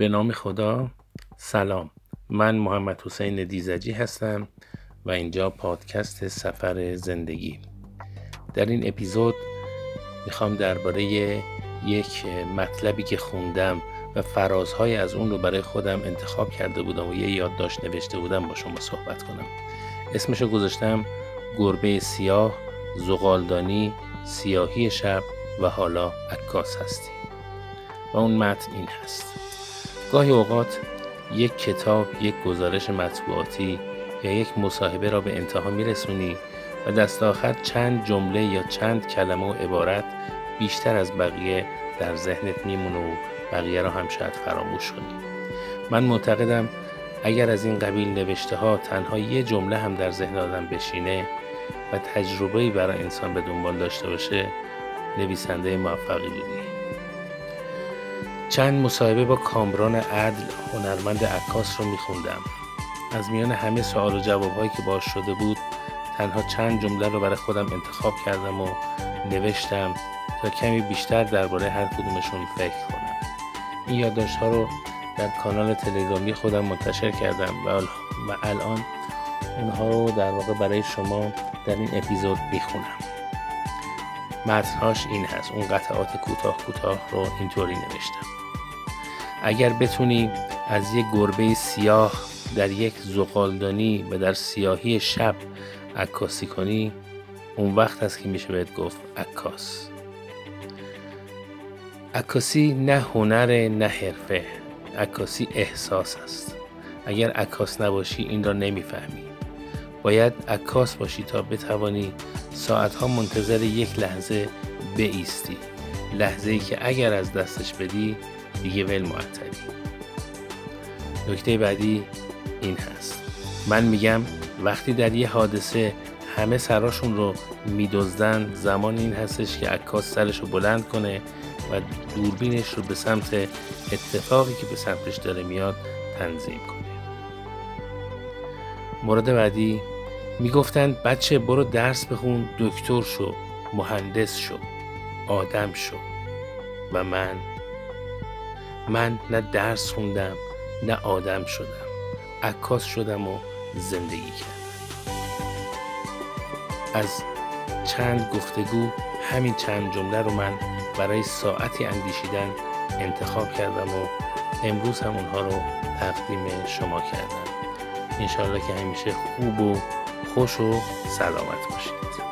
به نام خدا. سلام. من محمد حسین دیزجی هستم و اینجا پادکست سفر زندگی. در این اپیزود می‌خوام درباره یک مطلبی که خوندم و فرازهای از اون رو برای خودم انتخاب کرده بودم و یه یادداشت نوشته بودم با شما صحبت کنم. اسمشو گذاشتم گربه سیاه زغالدانی سیاهی شب و حالا عکاس هستی. و اون متن این هست. گاهی اوقات یک کتاب یک گزارش مطبوعاتی یا یک مصاحبه را به انتها میرسونی و دست آخر چند جمله یا چند کلمه و عبارت بیشتر از بقیه در ذهنت میمونه و بقیه را هم شاید فراموش کنی. من معتقدم اگر از این قبیل نوشته ها تنها یه جمله هم در ذهن آدم بشینه و تجربه‌ای برای انسان به دنبال داشته باشه نویسنده موفقی بودی. چند مصاحبه با کامران عدل هنرمند عکاس رو میخوندم. از میان همه سوال و جوابهایی که باش شده بود تنها چند جمله رو برای خودم انتخاب کردم و نوشتم تا کمی بیشتر درباره هر کدومشون فکر کنم. این یادداشت ها رو در کانال تلگرامی خودم منتشر کردم و الان اونها رو در واقع برای شما در این اپیزود می‌خونم. متنهاش این هست. اون قطعات کوتاه کوتاه رو اینطوری نوشتم. اگر بتونی از یک گربه سیاه در یک زغالدانی و در سیاهی شب عکاسی کنی اون وقت هست که میشه بهت گفت عکاس. عکاسی نه هنر نه حرفه. عکاسی احساس است. اگر عکاس نباشی این را نمی‌فهمی. باید عکاس باشی تا بتوانی ساعتها منتظر یک لحظه بایستی. لحظه ای که اگر از دستش بدی دیگه ول معطلی. نکته بعدی این هست. من میگم وقتی در یه حادثه همه سراشون رو میدزدن زمان این هستش که عکاس سرش رو بلند کنه و دوربینش رو به سمت اتفاقی که به سمتش داره میاد تنظیم کنه. مورد بعدی می‌گفتند بچه برو درس بخون دکتر شو مهندس شو آدم شو. و من من نه درس خوندم نه آدم شدم. عکاس شدم و زندگی کردم. از چند گفتگو همین چند جمله رو من برای ساعتی اندیشیدن انتخاب کردم و امروز هم اونها رو تقدیم شما کردم. انشاءالله که همیشه خوب و خوش و سلامت باشید.